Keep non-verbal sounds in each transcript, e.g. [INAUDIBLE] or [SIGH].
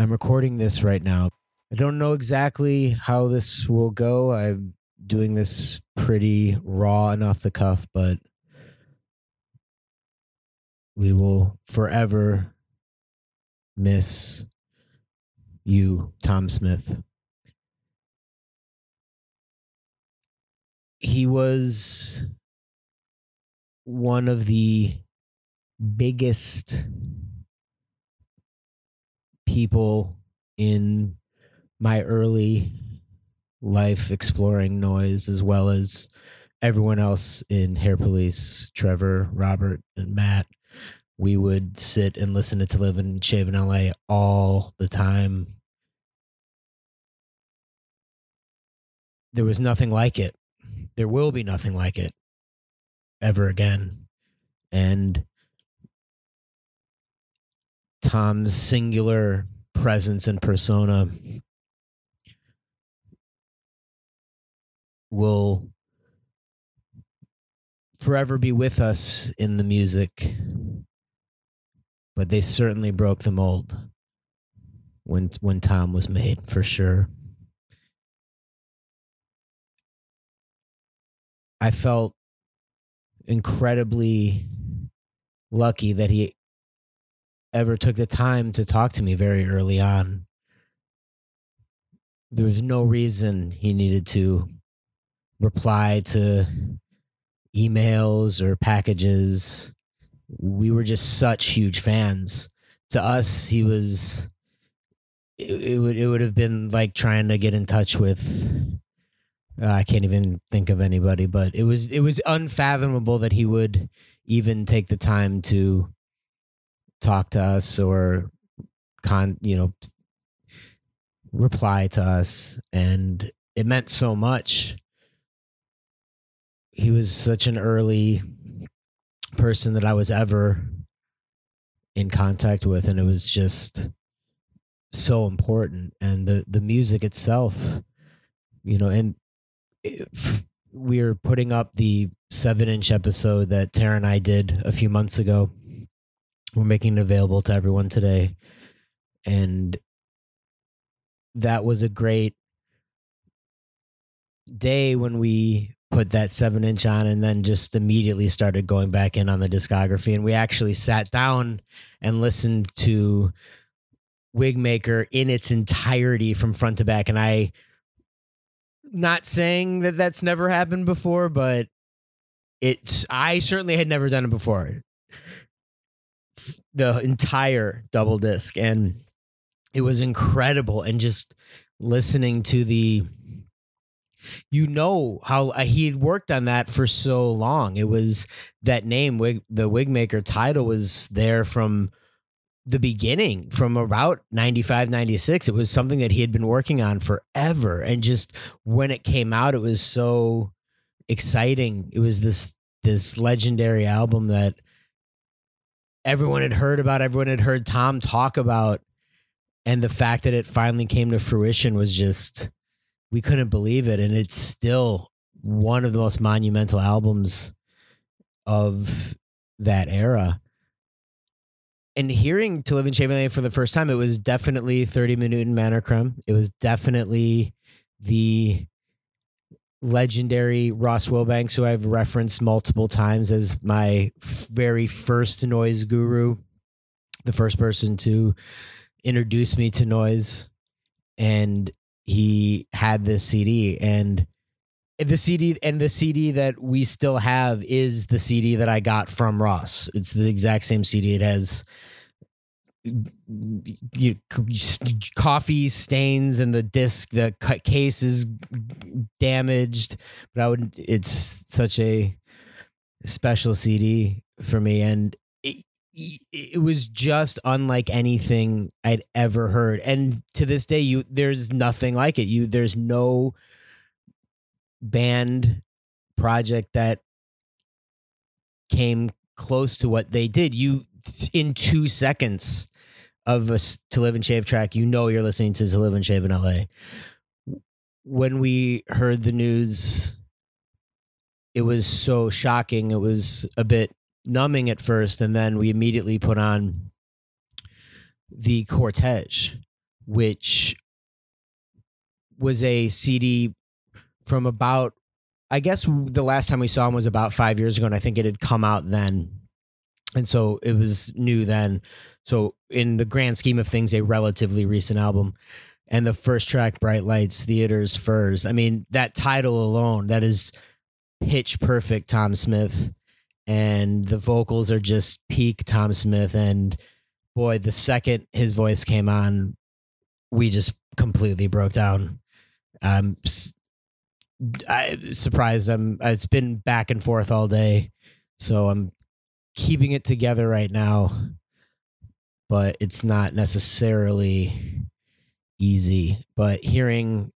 I'm recording this right now. I don't know exactly how this will go. I'm doing this pretty raw and off the cuff, but we will forever miss you, Tom Smith. He was one of the biggest people in my early life exploring noise as well as everyone else in hair police trevor robert and matt. We would sit and listen to to live and shave in la all the time. There was nothing like it. There will be nothing like it ever again. And Tom's singular presence and persona will forever be with us in the music, but they certainly broke the mold when when Tom was made for sure. I felt incredibly lucky that he ever took the time to talk to me very early on. There was no reason he needed to reply to emails or packages. We were just such huge fans. To us, he was it, it would it would have been like trying to get in touch with uh, I can't even think of anybody, but it was it was unfathomable that he would even take the time to talk to us or con you know reply to us and it meant so much. He was such an early person that i was ever in contact with and it was just so important. And the the music itself you know and we're putting up the seven inch episode that tara and i did a few months ago we're making it available to everyone today. And that was a great day when we put that seven inch on and then just immediately started going back in on the discography. And we actually sat down and listened to wigmaker in its entirety from front to back. And i not saying that that's never happened before but it's i certainly had never done it before the entire double disc and it was incredible and just listening to the you know how uh, he had worked on that for so long. It was that name wig the wigmaker title was there from the beginning from about 95 96 it was something that he had been working on forever and just when it came out it was so exciting. It was this this legendary album that everyone had heard about, everyone had heard Tom talk about. And the fact that it finally came to fruition was just, we couldn't believe it. And it's still one of the most monumental albums of that era. And hearing To Live and Shave in for the first time, it was definitely 30 Minute in Manor It was definitely the legendary Ross Wilbanks, who I've referenced multiple times as my very first noise guru, the first person to introduce me to noise. And he had this CD and the CD and the CD that we still have is the CD that I got from Ross. It's the exact same CD. It has you, coffee stains and the disc the cut case is damaged but i would it's such a special cd for me and it, it was just unlike anything i'd ever heard and to this day you there's nothing like it. You there's no band project that came close to what they did. You in two seconds of a to live and shave track, you know you're listening to to live and shave in LA. When we heard the news, it was so shocking. It was a bit numbing at first, and then we immediately put on the cortege, which was a CD from about I guess the last time we saw him was about five years ago, and I think it had come out then, and so it was new then. So in the grand scheme of things, a relatively recent album. And the first track, Bright Lights, Theaters, Furs. I mean, that title alone, that is pitch perfect Tom Smith. And the vocals are just peak Tom Smith. And boy, the second his voice came on, we just completely broke down. I'm I surprised. I'm. It's been back and forth all day, so I'm keeping it together right now. But it's not necessarily easy. But hearing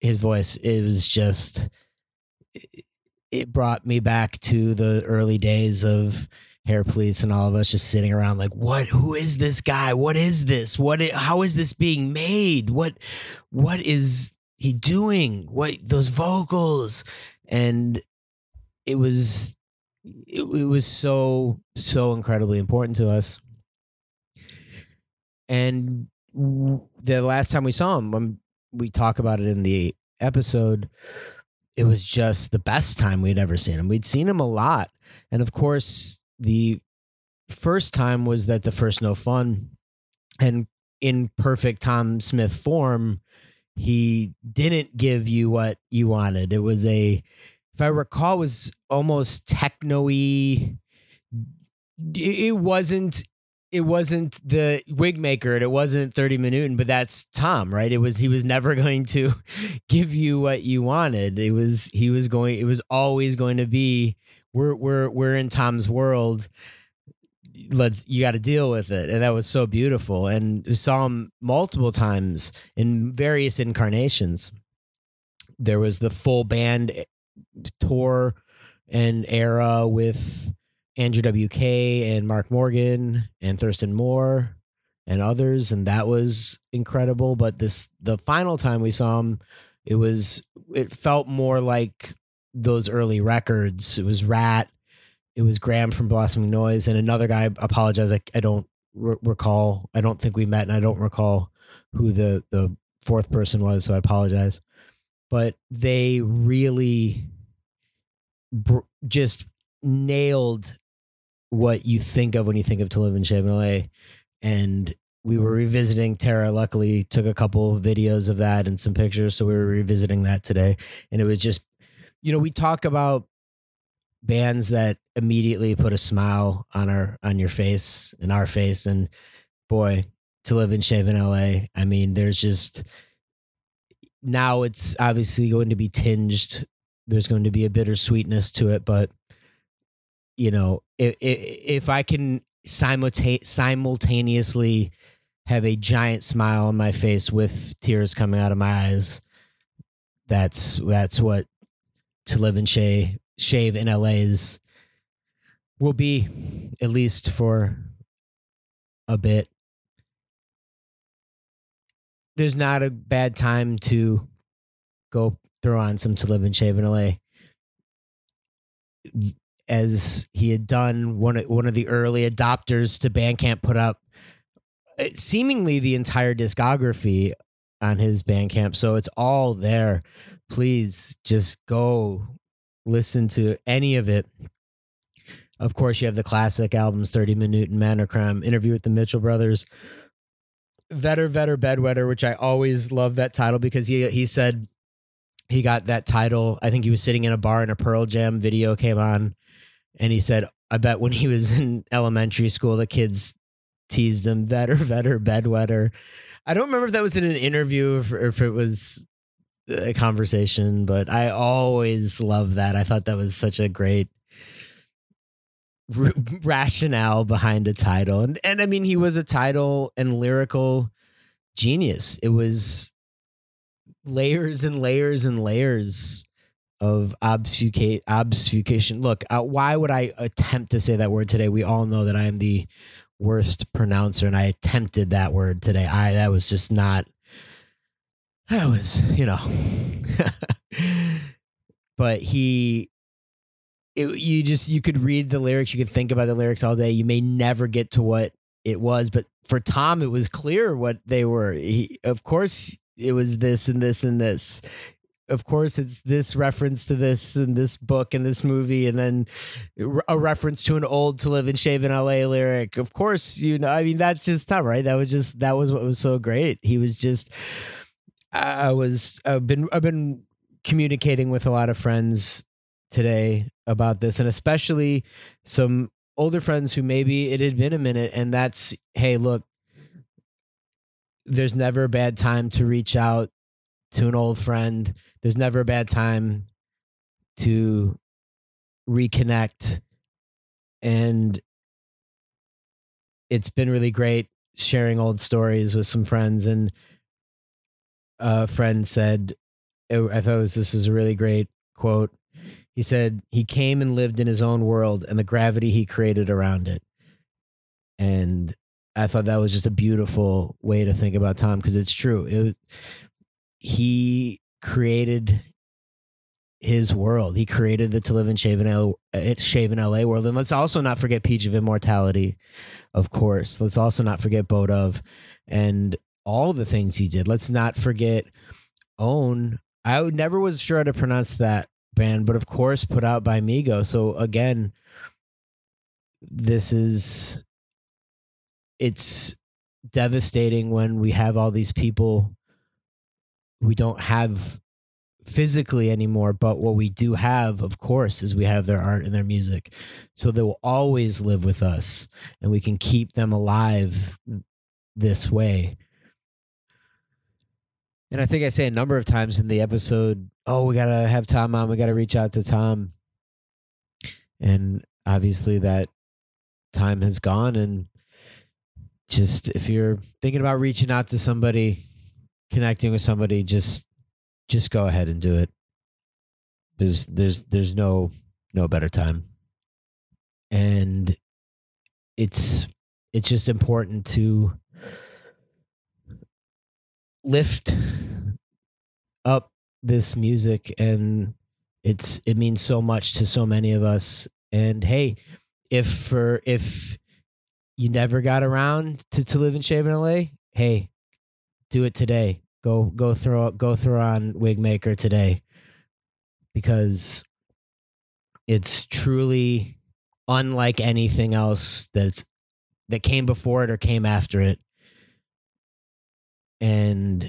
his voice, it was just. It brought me back to the early days of hair police and all of us just sitting around like what who is this guy? What is this? What how is this being made? What what is he doing? What those vocals? And it was it, it was so so incredibly important to us and the last time we saw him when we talk about it in the episode it was just the best time we'd ever seen him we'd seen him a lot and of course the first time was that the first no fun and in perfect tom smith form he didn't give you what you wanted. It was a, if I recall, was almost techno-y. It wasn't. It wasn't the wig maker. And it wasn't thirty Minuten, but that's Tom, right? It was. He was never [LAUGHS] going to give you what you wanted. It was. He was going. It was always going to be. We're we're we're in Tom's world let's you got to deal with it and that was so beautiful and we saw him multiple times in various incarnations there was the full band eh, tour and era with Andrew WK and Mark Morgan and Thurston Moore and others and that was incredible but this the final time we saw him it was it felt more like those early records it was rat it was Graham from Blossoming Noise and another guy. I apologize, I, I don't r- recall. I don't think we met, and I don't recall who the the fourth person was. So I apologize. But they really br- just nailed what you think of when you think of To Live in LA. And we were mm-hmm. revisiting Tara. Luckily, took a couple of videos of that and some pictures. So we were revisiting that today. And it was just, you know, we talk about bands that immediately put a smile on our on your face and our face and boy to live in LA I mean there's just now it's obviously going to be tinged there's going to be a bittersweetness to it but you know if if I can simultaneously have a giant smile on my face with tears coming out of my eyes that's that's what to live and shave shave in LA is will be at least for a bit. There's not a bad time to go throw on some to live and shave in LA. As he had done, one of, one of the early adopters to Bandcamp put up uh, seemingly the entire discography on his Bandcamp. So it's all there. Please just go listen to any of it. Of course, you have the classic albums 30 Minute and Interview with the Mitchell Brothers, Vetter, Vetter, Bedwetter, which I always love that title because he, he said he got that title. I think he was sitting in a bar and a Pearl Jam video came on. And he said, I bet when he was [LAUGHS] in elementary school, the kids teased him, Vetter, Vetter, Bedwetter. I don't remember if that was in an interview or if it was a conversation, but I always love that. I thought that was such a great r- [LAUGHS] rationale behind a title. And and I mean he was a title and lyrical genius. It was layers and layers and layers of obfuscate obfuscation. Look, uh, why would I attempt to say that word today? We all know that I am the worst pronouncer and I attempted that word today. I that was just not I was, you know, [LAUGHS] but he, it, you just you could read the lyrics, you could think about the lyrics all day. You may never get to what it was. But for Tom, it was clear what they were. He, of course, it was this and this and this. Of course, it's this reference to this and this book and this movie, and then a reference to an old "To Live and Shave in L.A." lyric. Of course, you know. I mean, that's just Tom, right? That was just that was what was so great. He was just. I was. I've been. I've been communicating with a lot of friends today about this, and especially some older friends who maybe it had been a minute, and that's hey, look, there's never a bad time to reach out to an old friend. There's never a bad time to reconnect. And it's been really great sharing old stories with some friends. And a friend said, I thought was, this was a really great quote. He said, he came and lived in his own world and the gravity he created around it. And I thought that was just a beautiful way to think about Tom because it's true. It was, he created his world. He created the to live and shave in, L, uh, shave in LA world. And let's also not forget Peach of Immortality, of course. Let's also not forget Boda and all the things he did. Let's not forget Own. I never was sure how to pronounce that band, but of course put out by Migo. So again, this is it's devastating when we have all these people we don't have physically anymore but what we do have of course is we have their art and their music. So they will always live with us and we can keep them alive this way. And i think i say a number of times in the episode oh we gotta have tom on. We gotta reach out to tom. And obviously that time has gone and just if you're thinking about reaching out to somebody, connecting with somebody, just just go ahead and do it. There's there's there's no no better time. And it's it's just important to lift up this music and it's it means so much to so many of us and hey if for if you never got around to, to live and shave in LA, hey, do it today. Go go throw go throw on wig maker today because it's truly unlike anything else that's that came before it or came after it. And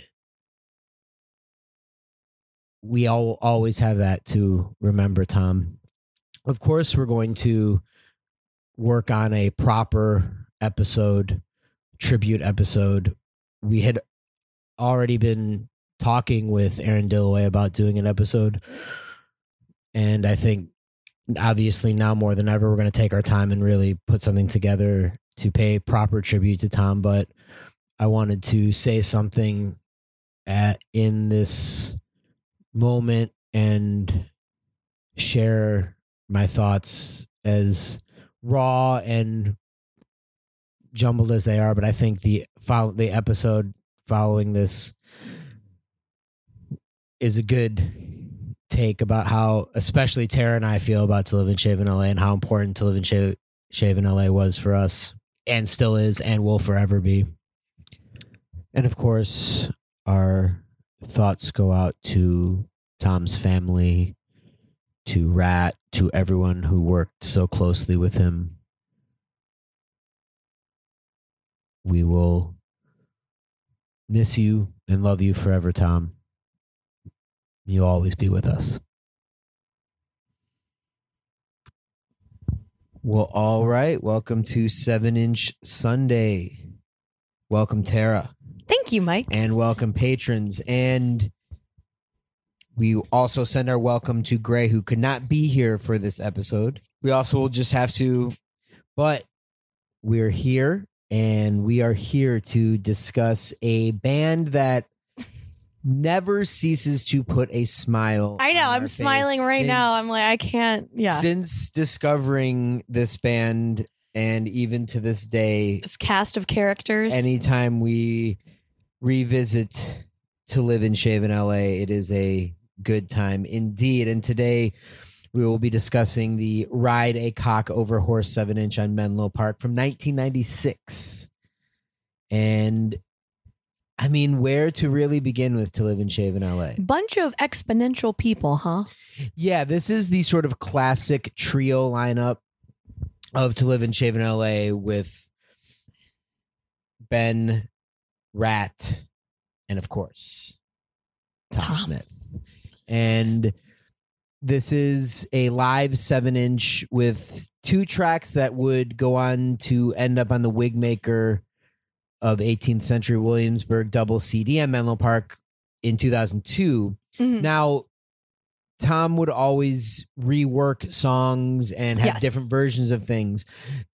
we all always have that to remember, Tom. Of course, we're going to work on a proper episode, tribute episode. We had already been talking with Aaron Dilloway about doing an episode. And I think obviously now more than ever, we're going to take our time and really put something together to pay proper tribute to Tom. But I wanted to say something at in this moment and share my thoughts as raw and jumbled as they are, but I think the the episode following this is a good take about how, especially Tara and I feel about to live and shave in LA and how important to live and shave, in LA was for us and still is and will forever be. And of course, our thoughts go out to Tom's family, to Rat, to everyone who worked so closely with him We will miss you and love you forever, Tom. You'll always be with us. Well, all right. Welcome to Seven Inch Sunday. Welcome, Tara. Thank you, Mike. And welcome, patrons. And we also send our welcome to Gray, who could not be here for this episode. We also will just have to, but we're here and we are here to discuss a band that never ceases to put a smile. I know. I'm smiling right since, now. I'm like, I can't. Yeah. Since discovering this band, and even to this day, this cast of characters. Anytime we revisit to live in shave in LA, it is a good time indeed. And today we will be discussing the Ride a Cock Over Horse 7 inch on Menlo Park from 1996. And I mean, where to really begin with To Live and Shave in LA? Bunch of exponential people, huh? Yeah, this is the sort of classic trio lineup of To Live and Shave in LA with Ben, Rat, and of course, Tom, Tom. Smith. And this is a live seven inch with two tracks that would go on to end up on the Wigmaker of 18th Century Williamsburg double CD at Menlo Park in 2002. Mhm. Now, Tom would always rework songs and have Yes. different versions of things.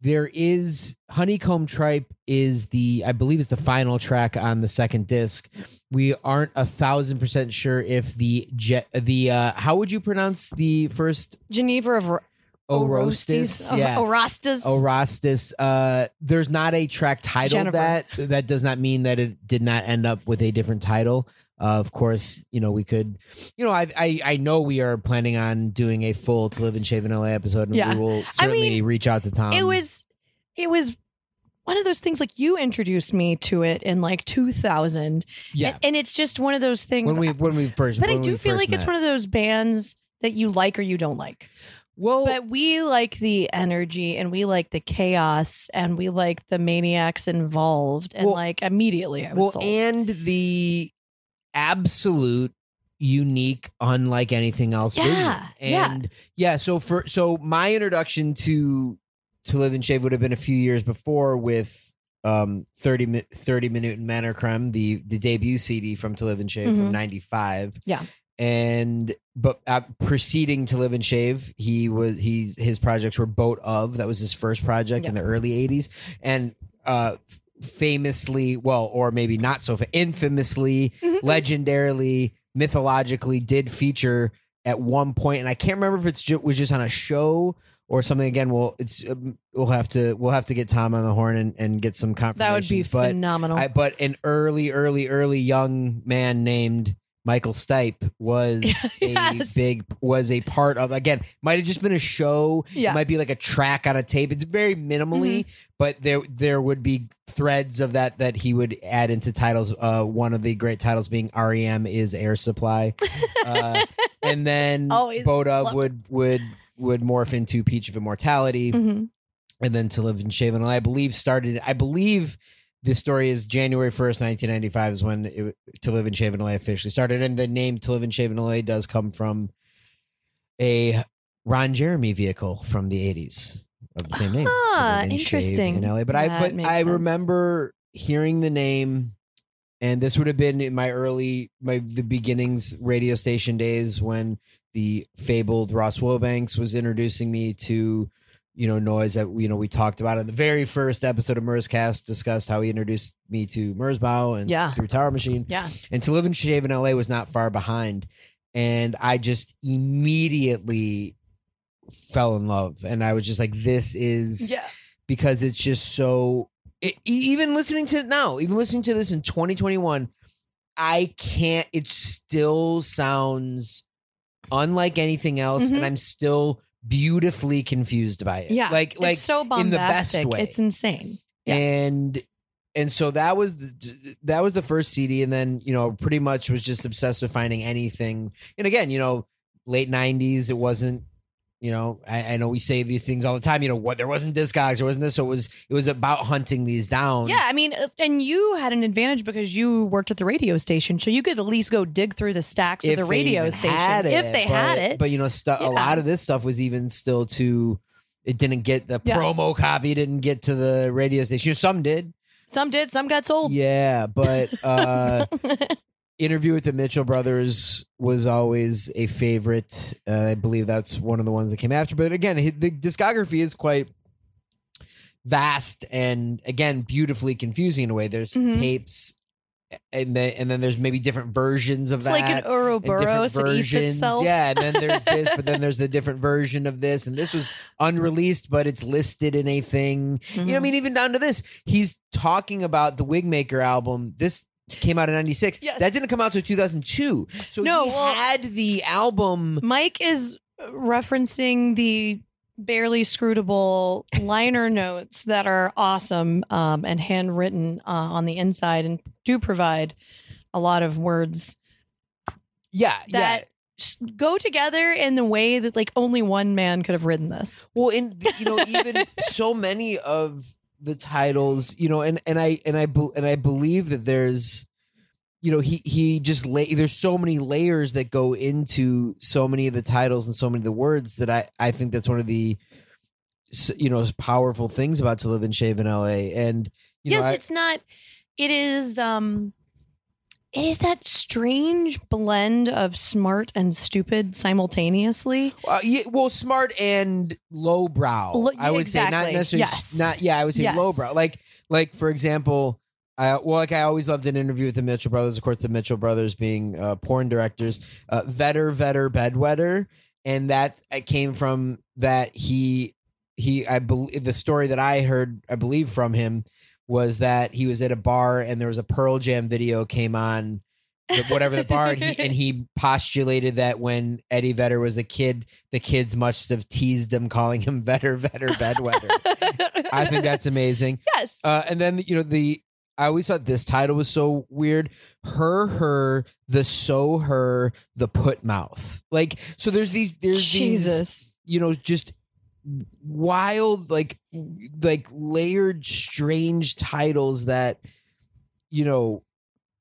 There is Honeycomb Tripe is the I believe it's the final track on the second disc. We aren't a thousand percent sure if the je- the uh how would you pronounce the first Geneva of Ro- Orostis? Yeah. [LAUGHS] Orostes. Orostis. Uh, there's not a track title Jennifer. that. That does not mean that it did not end up with a different title. Uh, of course, you know we could. You know, I, I I know we are planning on doing a full to live and shave in LA episode, and Yeah. we will I certainly mean, reach out to Tom. it was it was one of those things like you introduced me to it in like 2000 yeah. and, and it's just one of those things when we uh, when we first, but i do feel like it's one of those bands that you like or you don't like well, but we like the energy and we like the chaos and we like the maniacs involved and Well- like immediately i was well, sold. and the absolute unique unlike anything else Yeah, vision. yeah. and yeah so for so my introduction to to live and shave would have been a few years before with um 30 30 Minuten Männercreme the the debut cd from to live and shave from Mhm. 95 Yeah. and but uh, preceding to live and shave he was he's his projects were Boda that was his first project in the early 80s and uh famously well or maybe not so fa- infamously Mhm. legendarily mythologically did feature at one point and i can't remember if it's ju- was just on a show or something again we'll it's um, we'll have to we'll have to get tom on the horn and, and get some confirmation that would be but phenomenal I, but an early early early young man named michael stipe was [LAUGHS] a big was a part of again might have just been a show yeah it might be like a track on a tape. It's very minimally, Mm-hmm. but there there would be threads of that that he would add into titles. Uh, one of the great titles being REM is Air Supply, [LAUGHS] uh, and then Always Boda would would would morph into Peach of Immortality, Mhm. and then To Live and Shave and I believe started. I believe. This story is January 1st, 1995 is when it, To Live and Shave in LA officially started. And the name To Live and Shave in LA does come from a Ron Jeremy vehicle from the 80s of the same name. Ah, interesting. In LA. But That I but I sense. remember hearing the name and this would have been in my early my the beginnings radio station days when the fabled Ross Wilbanks was introducing me to you know noise that you know we talked about in the very first episode of Merzcast discussed how he introduced me to Merzbow and Yeah. through Tower Machine yeah and to live and shave in LA was not far behind. And I just immediately fell in love. And I was just like, this is yeah because it's just so. It, even listening to it now, even listening to this in 2021, I can't. It still sounds unlike anything else, Mhm. and I'm still beautifully confused by it. yeah like like it's so in the best bombastic way. it's insane Yeah. and and so that was the, that was the first CD, and then you know pretty much was just obsessed with finding anything. And again, you know, late '90s, it wasn't. You know, I, I know we say these things all the time. You know, what there wasn't Discogs, there wasn't this. So it was it was about hunting these down. Yeah, I mean, uh, and you had an advantage because you worked at the radio station, so you could at least go dig through the stacks if of the radio station had if they but, had it. But you know, stu- Yeah. a lot of this stuff was even still to It didn't get the Yeah. promo copy. Didn't get to the radio station. Some did. some did, some got sold. Yeah, but [LAUGHS] uh interview with the Mitchell brothers was always a favorite. Uh, I believe that's one of the ones that came after. But again, the discography is quite vast and again beautifully confusing in a way. There's Mhm. tapes, and then and then there's maybe different versions of it's that. like an and Ouroboros that eats itself. Yeah, and then there's this, but then [LAUGHS] there's the different version of this, and this was unreleased, but it's listed in a thing. You know, I Mhm. mean, even down to this, he's talking about the Wigmaker album. This came out in '96. Yes. That didn't come out till 2002. So No, he well- had the album. Mike is referencing the barely scrutable liner [LAUGHS] notes that are awesome um, and handwritten uh, on the inside and do provide a lot of words Yeah, yeah. that s- go together in the way that like only one man could have written this. Well, in you know, even [LAUGHS] so many of the titles, you know, and and I and I and I believe that there's, you know, he he just lay. There's so many layers that go into so many of the titles and so many of the words that I I think that's one of the, you know, powerful things about to live and shave in L.A. And you yes, know, I- it's not. It is. um It is that strange blend of smart and stupid simultaneously. Uh, yeah, well, smart and lowbrow. Lo- I would say not necessarily. Yes. Not yeah. I would say Yes. lowbrow. Like like for example, I well like I always loved an interview with the Mitchell brothers. Of course, the Mitchell brothers being uh, porn directors. Uh, vetter, vetter, bedwetter, and that it came from that he he I believe the story that I heard I believe from him was that he was at a bar and there was a Pearl Jam video came on whatever the bar and he, and he [LAUGHS] postulated that when Eddie Vedder was a kid, the kids must have teased him, calling him Vedder, Vedder, Bedwetter. I think that's amazing. [LAUGHS] yes. Uh, and then you know the I always thought this title was so weird. Her, her, the so her, the put mouth. Like so, there's these there's these Jesus. you know just wild like like layered strange titles that you know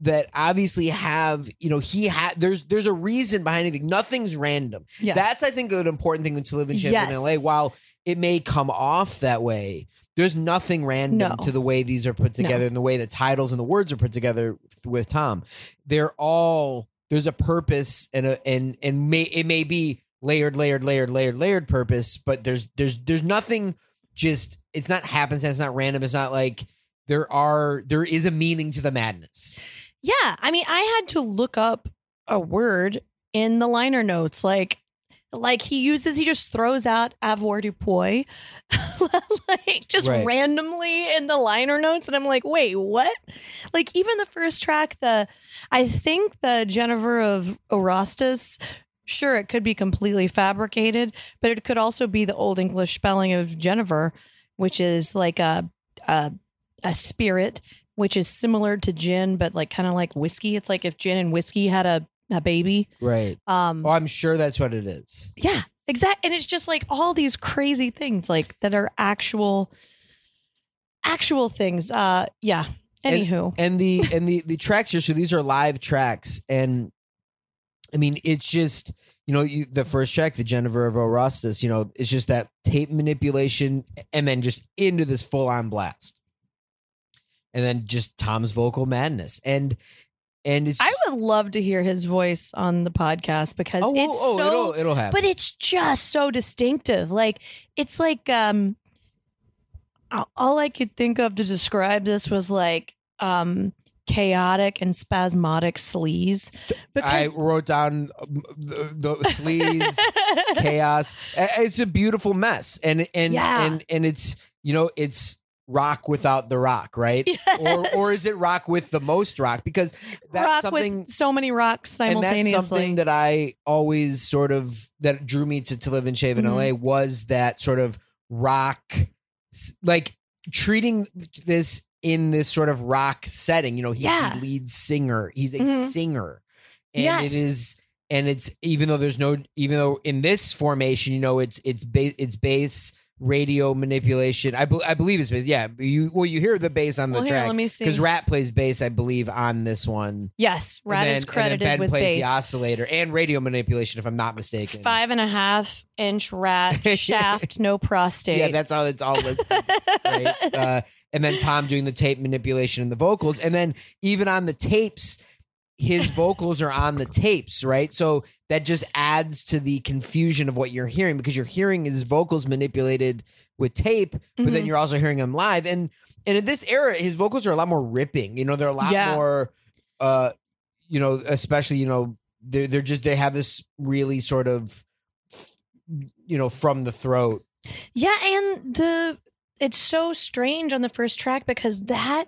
that obviously have you know he had there's there's a reason behind anything nothing's random Yes. that's i think an important thing to live in Champion Yes. la while it may come off that way there's nothing random No. to the way these are put No. together and the way the titles and the words are put together with tom they're all there's a purpose and a and and may it may be layered layered layered layered layered purpose but there's there's there's nothing just it's not happenstance it's not random it's not like there are there is a meaning to the madness Yeah, I mean, I had to look up a word in the liner notes, like, like he uses, he just throws out avoir du poil, [LAUGHS] like just Right. randomly in the liner notes, and I'm like, wait, what? Like even the first track, the I think the Jennifer of Orostus. Sure, it could be completely fabricated, but it could also be the Old English spelling of Jennifer, which is like a a, a spirit which is similar to gin, but like kind of like whiskey. It's like if gin and whiskey had a, a baby. right Um, oh i'm sure that's what it is yeah, exact. And it's just like all these crazy things like that are actual, actual things. Uh, yeah. And- Anywho, and the [LAUGHS] and the the tracks here so these are live tracks and i mean it's just you know you, the first track the jennifer of orostus you know it's just that tape manipulation and then just into this full-on blast. And then just tom's vocal madness. And and it's I would love to hear his voice on the podcast because oh, it's oh, so it'll it'll happen. but it's just so distinctive. Like it's like um all i could think of to describe this was like um chaotic and spasmodic sleaze i wrote down um, the, the sleaze [LAUGHS] chaos it's a beautiful mess and and Yeah. and and it's you know it's rock without the rock right or Yes. or is it rock with the most rock because that's rock something with so many rocks and simultaneously that's something that I always sort of that drew me to to live and shave in Mhm. LA was that sort of rock like treating this in this sort of rock setting you know he, Yeah. he leads singer he's a Mhm. singer. And Yes. it is and it's even though there's no even though in this formation you know it's it's ba- it's bass radio manipulation. I, be- I believe it's bass yeah you well you hear the bass on the well, here, track let me see. Because rat plays bass i believe on this one. Yes rat then- is and then credited ben with plays the oscillator and radio manipulation if i'm not mistaken. Five and a half inch rat [LAUGHS] shaft no prostate. yeah that's all it's all [LAUGHS] listed right? Uh, and then tom doing the tape manipulation and the vocals and then even on the tapes his vocals are on the tapes right so that just adds to the confusion of what you're hearing because you're hearing his vocals manipulated with tape but then Mhm. you're also hearing him live and and in this era his vocals are a lot more ripping you know they're a lot Yeah. more uh you know especially you know they're, they're just they have this really sort of you know from the throat Yeah, and the it's so strange on the first track because that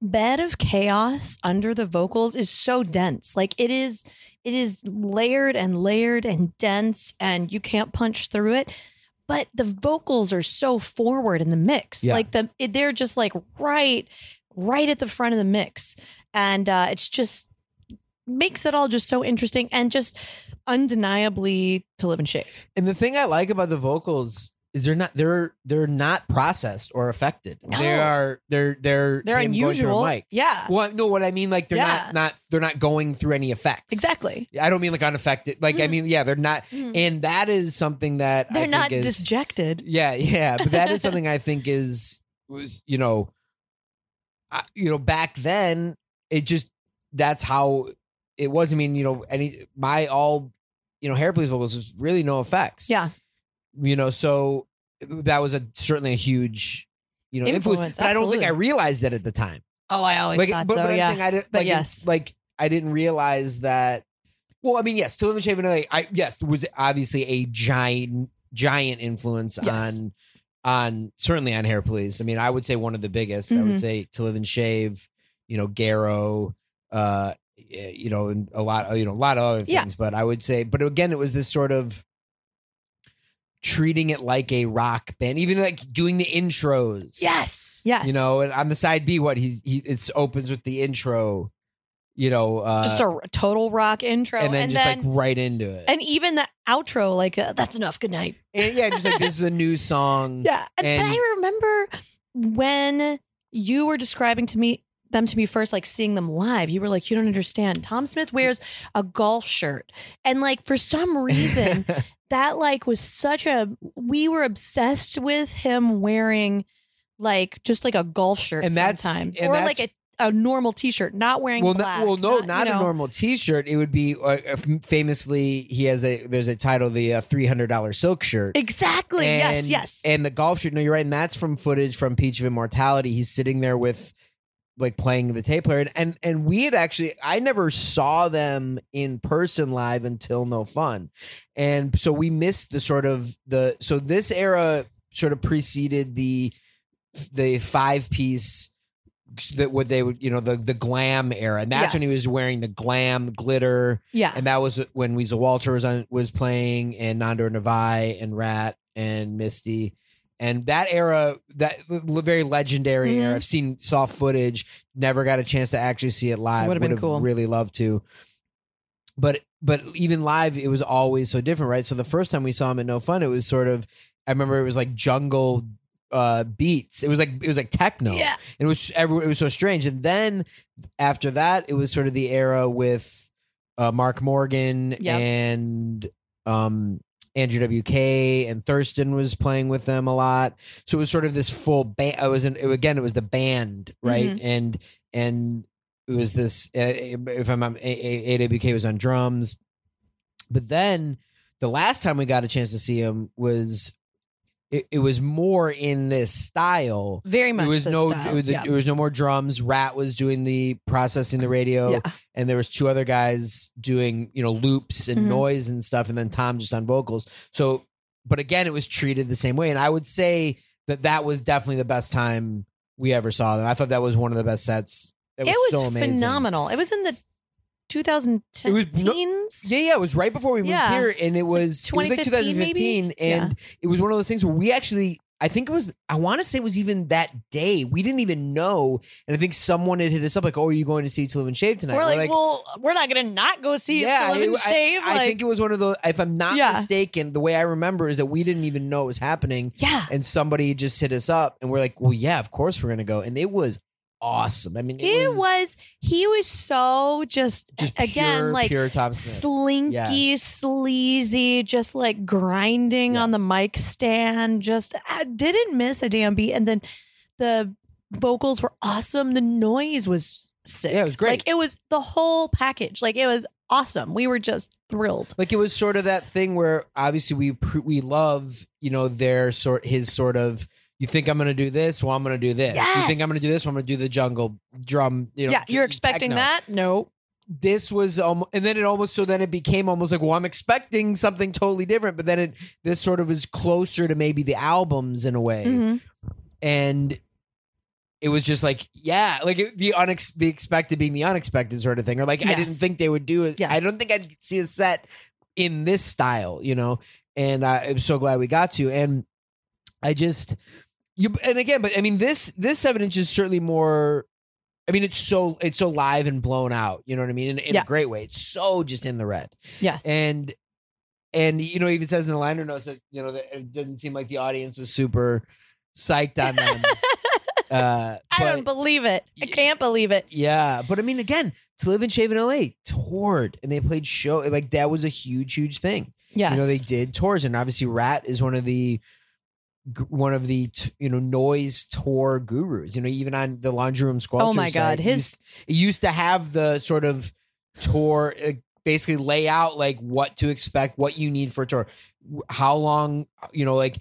bed of chaos under the vocals is so dense. Like it is it is layered and layered and dense and you can't punch through it. But the vocals are so forward in the mix. Yeah. Like the it, they're just like right right at the front of the mix. And uh it's just makes it all just so interesting and just undeniably to live and shave. And the thing I like about the vocals is they're not they're they're not processed or affected. No. They are they're they're They're him going a unusual. mic. Yeah. Well, no, what I mean, like they're Yeah. not not they're not going through any effects. Exactly. I don't mean like unaffected. Like I Mm. mean, yeah, they're not, Mm. and that is something that They're think not is, disjected. Yeah, yeah, but that is something [LAUGHS] I think is was you know, I, you know, back then it just that's how it was. I mean, you know, any my all you know, hair police vocals was really no effects. Yeah. You know, so that was a certainly a huge you know influence. Influence, but I don't think I realized that at the time. Oh, I always Like, thought but, so. but yeah. I didn't. But like, yes. like I didn't realize that. Well, I mean, yes, to live and shave another. I yes, was obviously a giant, giant influence Yes. on, on certainly on hair police. I mean, I would say one of the biggest. I would Mhm. say to live and shave. You know, Garrow. Uh, you know, and a lot. You know, a lot of other Yeah. things. But I would say, but again, it was this sort of treating it like a rock band, even like doing the intros. yes. Yes. You know, and on the side B, what he's he it's opens with the intro, you know, uh, just a total rock intro. and then just like right into it. and even the outro, like, uh, that's enough. Good night. And, yeah, just like this is a new song. [LAUGHS] Yeah. And, And- I remember when you were describing to me them to me first, like seeing them live, you were like, you don't understand. Tom Smith wears a golf shirt. And like for some reason, [LAUGHS] that like was such a we were obsessed with him wearing like just like a golf shirt And that's- sometimes and or that's- like a, a normal t-shirt not wearing well, black no, well, no, not, not, you a know. normal T-shirt. It would be uh, famously he has a there's a title the uh, three hundred dollar silk shirt. exactly And- yes yes And the golf shirt. No, you're right. And that's from footage from Peach of Immortality. He's sitting there with like playing the tape player, and and we had actually I never saw them in person live until No Fun, and so we missed the sort of the so this era sort of preceded the the five piece that what they would you know the the glam era. And that's when he was wearing the glam glitter. Yeah. And that was when Weasel Walter was on, was playing, and Nando Navai and Rat and Misty, and that era, that very legendary era. Mhm. I've seen soft footage, never got a chance to actually see it live. Would've been Would've cool. Really loved to, but but even live, it was always so different, right? So the first time we saw him at No Fun, it was sort of. I remember it was like jungle uh beats. It was like it was like techno. yeah It was every, it was so strange. And then after that, it was sort of the era with uh, Mark Morgan Yep. and um, Andrew WK and Thurston was playing with them a lot. So it was sort of this full band. I was in, it, again, it was the band, right? Mhm. And and it was this. Uh, if I'm A- A- AWK was on drums, but then the last time we got a chance to see him was. It, it was more in this style, very much it was this no style. It, was, yeah. it was no more drums. Rat was doing the processing the radio. Yeah. And there was two other guys doing you know loops and Mhm. noise and stuff. And then tom just on vocals. So but again it was treated the same way. And i would say that that was definitely the best time we ever saw them. I thought that was one of the best sets. It was, it was so amazing. phenomenal. It was in the 2010 It was no- teens yeah, yeah, it was right before we moved Yeah. here, and it like was it was like 2015 maybe? 2015, and it was one of those things where we actually, I think it was, I want to say it was even that day. We didn't even know, and I think someone had hit us up like, "Oh, are you going to see To Live and Shave tonight?" we're like, well we're not gonna not go see yeah, to live and I- shave I, like think it was one of those. If I'm not Yeah. mistaken, the way I remember is that we didn't even know it was happening, yeah and somebody just hit us up, and we're like, "Well, yeah, of course we're gonna go," and it was awesome. I mean, it, it was he was so just, just again like pure Tom Smith. slinky sleazy just like grinding Yeah. on the mic stand just I didn't miss a damn beat and then the vocals were awesome the noise was sick Yeah, it was great. like it was the whole package like it was awesome we were just thrilled like it was sort of that thing where obviously we we love you know their sort his sort of you think I'm gonna do this well I'm gonna do this you think I'm gonna do this well, I'm gonna do the jungle drum you know yeah you're expecting techno. that no this was almost and then it almost so then it became almost like well I'm expecting something totally different but then it this sort of is closer to maybe the albums in a way Mhm. and it was just like yeah, like it, the unex- the expected being the unexpected sort of thing, or like I didn't think they would do it. I don't think I'd see a set in this style, you know. And I, I'm so glad we got to. And I just you and again, but I mean this this seven inch is certainly more. I mean, it's so it's so live and blown out. You know what I mean? In, in Yeah. a great way. It's so just in the red Yes. and and you know even says in the liner notes that you know that it didn't seem like the audience was super psyched on them [LAUGHS] uh I but- don't believe it. I can't believe it. yeah but i mean again to live and shave in la toured and they played show like that was a huge huge thing Yeah, you know they did tours and obviously rat is one of the one of the t- you know noise tour gurus you know even on the laundry room squelcher oh my god. it His used- used to have the sort of tour uh, basically lay out like what to expect what you need for a tour how long you know like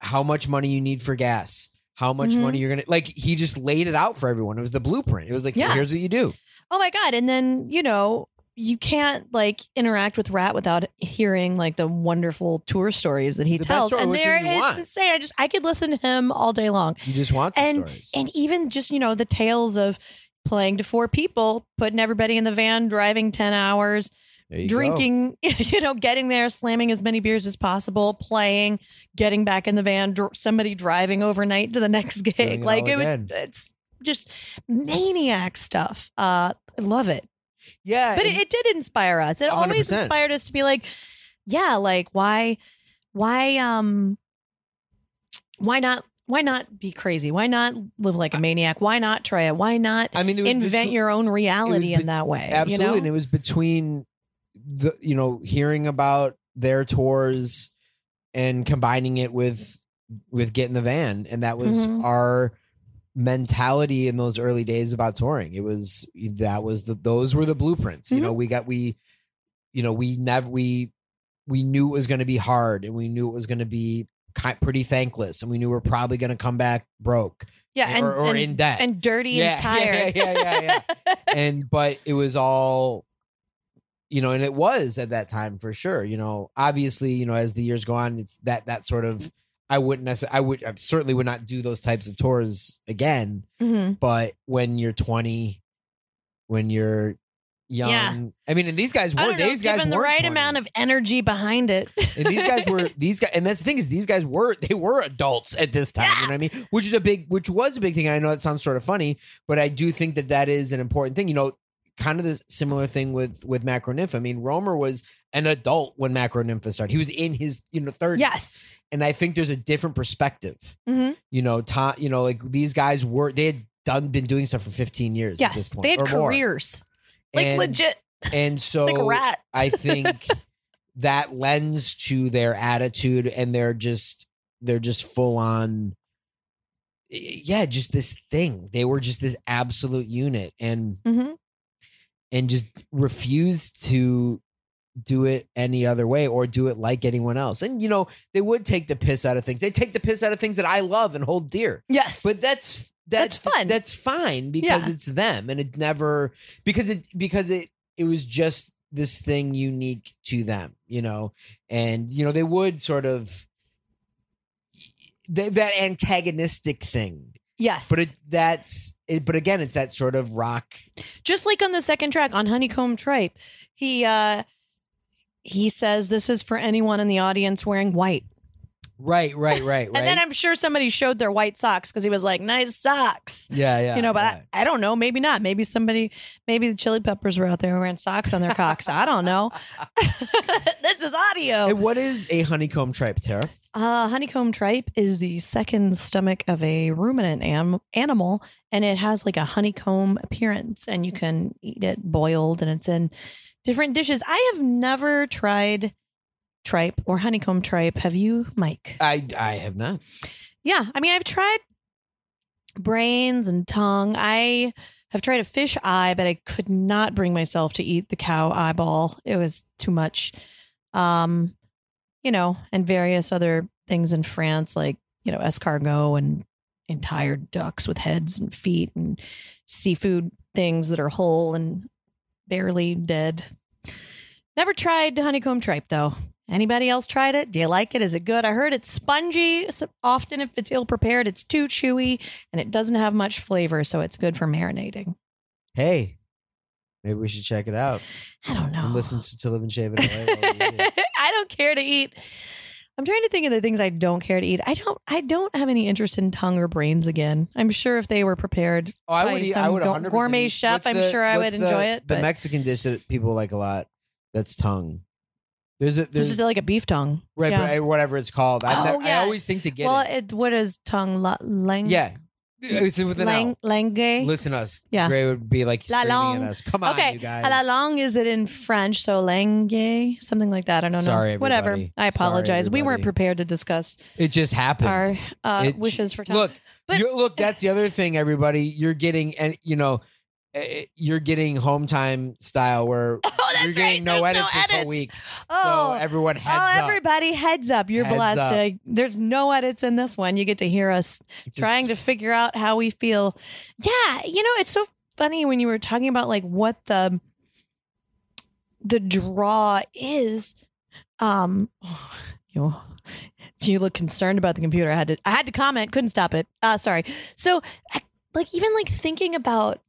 how much money you need for gas how much Mhm. money you're gonna like he just laid it out for everyone it was the blueprint it was like Yeah. here's what you do Oh my god. And then, you know, you can't like interact with Rat without hearing like the wonderful tour stories that he The tells. And there you want. insane. I just I could listen to him all day long. you just want the And- stories And even just, you know, the tales of playing to four people, putting everybody in the van, driving 10 hours, you go. drinking, [LAUGHS] you know, getting there, slamming as many beers as possible, playing, getting back in the van, dr- somebody driving overnight to the next gig. it like all it would, it's just maniac stuff. Uh, I love it. Yeah But it, it did inspire us. It always 100%. inspired us to be like, yeah, like why, why, um, why not? Why not be crazy? Why not live like a maniac? Why not try it? Why not i mean invent between- your own reality bet- in that way? absolutely You know? and it was between the you know hearing about their tours and combining it with with getting the van and that was Mhm. our mentality in those early days about touring it was that was the those were the blueprints you Mm-hmm. know we got we you know we never we we knew it was going to be hard and we knew it was going to be ki pretty thankless and we knew we are probably going to come back broke yeah, and, or, or and, in debt and dirty Yeah, [LAUGHS] and tired. yeah, tired. yeah, yeah, yeah, [LAUGHS] and but it was all you know and it was at that time for sure you know obviously you know as the years go on it's that that sort of i wouldn't necessarily i would i certainly would not do those types of tours again Mhm. but when you're 20 when you're young Yeah. i mean and these guys were know, these guys given the right 20. amount of energy behind it. and these guys were [LAUGHS] these guys and that's the thing is these guys were they were adults at this time you know what i mean which is a big which was a big thing i know that sounds sort of funny but i do think that that is an important thing you know kind of this similar thing with with macronymph i mean Roemer was an adult when macronympha started he was in his you know 30s yes. and i think there's a different perspective Mhm. you know Tom, you know like these guys were they had done been doing stuff for 15 years at this Yes. point They had or more. careers. Like And- legit. and so [LAUGHS] like a rat. I think [LAUGHS] that lends to their attitude and they're just they're just full on yeah, just this thing. They were just this absolute unit and Mhm. And just refuse to do it any other way or do it like anyone else. And you know, they would take the piss out of things. They take the piss out of things that I love and hold dear. Yes. But that's that's, That's fun. That's fine because Yeah. it's them, and it never because it because it it was just this thing unique to them, you know, and you know they would sort of th- that antagonistic thing, yes. but it that's it, but again, it's that sort of rock. just like on the second track on Honeycomb Tripe, he uh he says this is for anyone in the audience wearing white. Right, right, right, right. [LAUGHS] And then I'm sure somebody showed their white socks because he was like, nice socks. yeah, yeah, you know, but yeah. I, I don't know. Maybe not. Maybe somebody, maybe the chili peppers were out there wearing socks on their cocks. I don't know. [LAUGHS] this is audio. And what is a honeycomb tripe, Tara? Uh, honeycomb tripe is the second stomach of a ruminant am- animal, and it has like a honeycomb appearance, and you can eat it boiled, and it's in different dishes. I have never tried tripe or honeycomb tripe. Have you, Mike? I I have not. Yeah, I mean, I've tried brains and tongue. I have tried a fish eye, but I could not bring myself to eat the cow eyeball. It was too much. Um, you know, and various other things in France, like you know, escargot and entire ducks with heads and feet and seafood things that are whole and barely dead. Never tried honeycomb tripe though, Anybody else tried it? Do you like it? Is it good? I heard it's spongy. So often, if it's ill prepared, it's too chewy and it doesn't have much flavor. So it's good for marinating. Hey, maybe we should check it out I don't know. and listen to, to Live and Shave in LA. [LAUGHS] care to eat. I'm trying to think of the things I don't care to eat. I don't. I don't have any interest in tongue or brains again. I'm sure if they were prepared, Oh, I By would. eat- some I would go- 100% gourmet chef, I'm sure I would the- enjoy it, The but- Mexican dish that people like a lot. That's tongue. There's a this there's is like a beef tongue. right, Yeah. but whatever it's called. I, Oh, I yeah. always think to get well, it. it, what is tongue? La, lang, Yeah, it's with an lang, langue. Listen to us. Yeah. Gray would be like La screaming at us. Come on, okay, you guys. la langue is it in French? So langue, something like that. I don't know. Sorry, Whatever. everybody. I Sorry, apologize. we weren't prepared to discuss It just happened. our uh, It- wishes for tongue. Look, But- look. That's the other thing, everybody. You're getting, and you know, eh, you're getting home time style where [LAUGHS] oh, you're getting right. no There's edits this whole week. Oh, so everyone heads oh, up. everybody, heads up! You're Heads blessed. up. There's no edits in this one. You get to hear us Just- trying to figure out how we feel. Yeah, you know, it's so funny when you were talking about like what the the draw is. Um, [SIGHS] you you look concerned about the computer. I had to I had to comment, couldn't stop it. Uh sorry. So I- like even like thinking about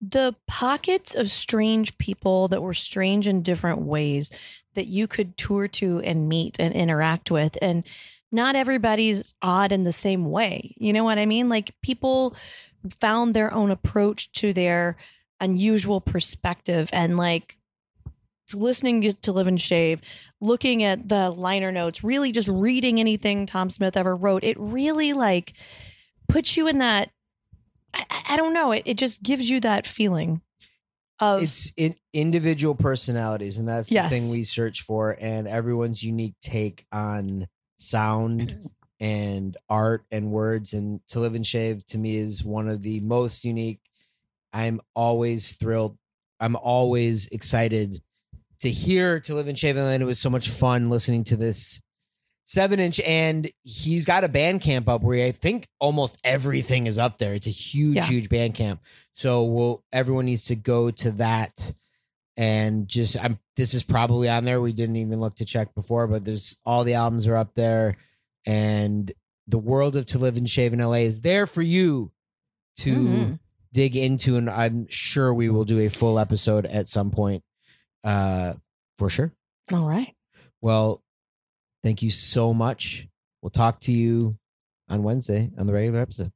the pockets of strange people that were strange in different ways that you could tour to and meet and interact with and not everybody's odd in the same way. You know what I mean? Like people found their own approach to their unusual perspective and like listening to Live and Shave, looking at the liner notes, really just reading anything Tom Smith ever wrote, it really like puts you in that. I, I- don't know. It, it just gives you that feeling of it's in individual personalities, and that's Yes. the thing we search for, and everyone's unique take on sound mm-hmm. and art and words. And to live and shave to me is one of the most unique. I'm always thrilled. I'm always excited to hear to live and shave and it was so much fun listening to this seven inch and he's got a Bandcamp up where I think almost everything is up there. It's a huge, Yeah. huge Bandcamp. So we'll everyone needs to go to that and just I'm this is probably on there. We didn't even look to check before, but there's all the albums are up there and the world of to live and shave in LA is there for you to Mhm. dig into and I'm sure we will do a full episode at some point. Uh for sure. all right. Well, thank you so much. We'll talk to you on Wednesday on the regular episode.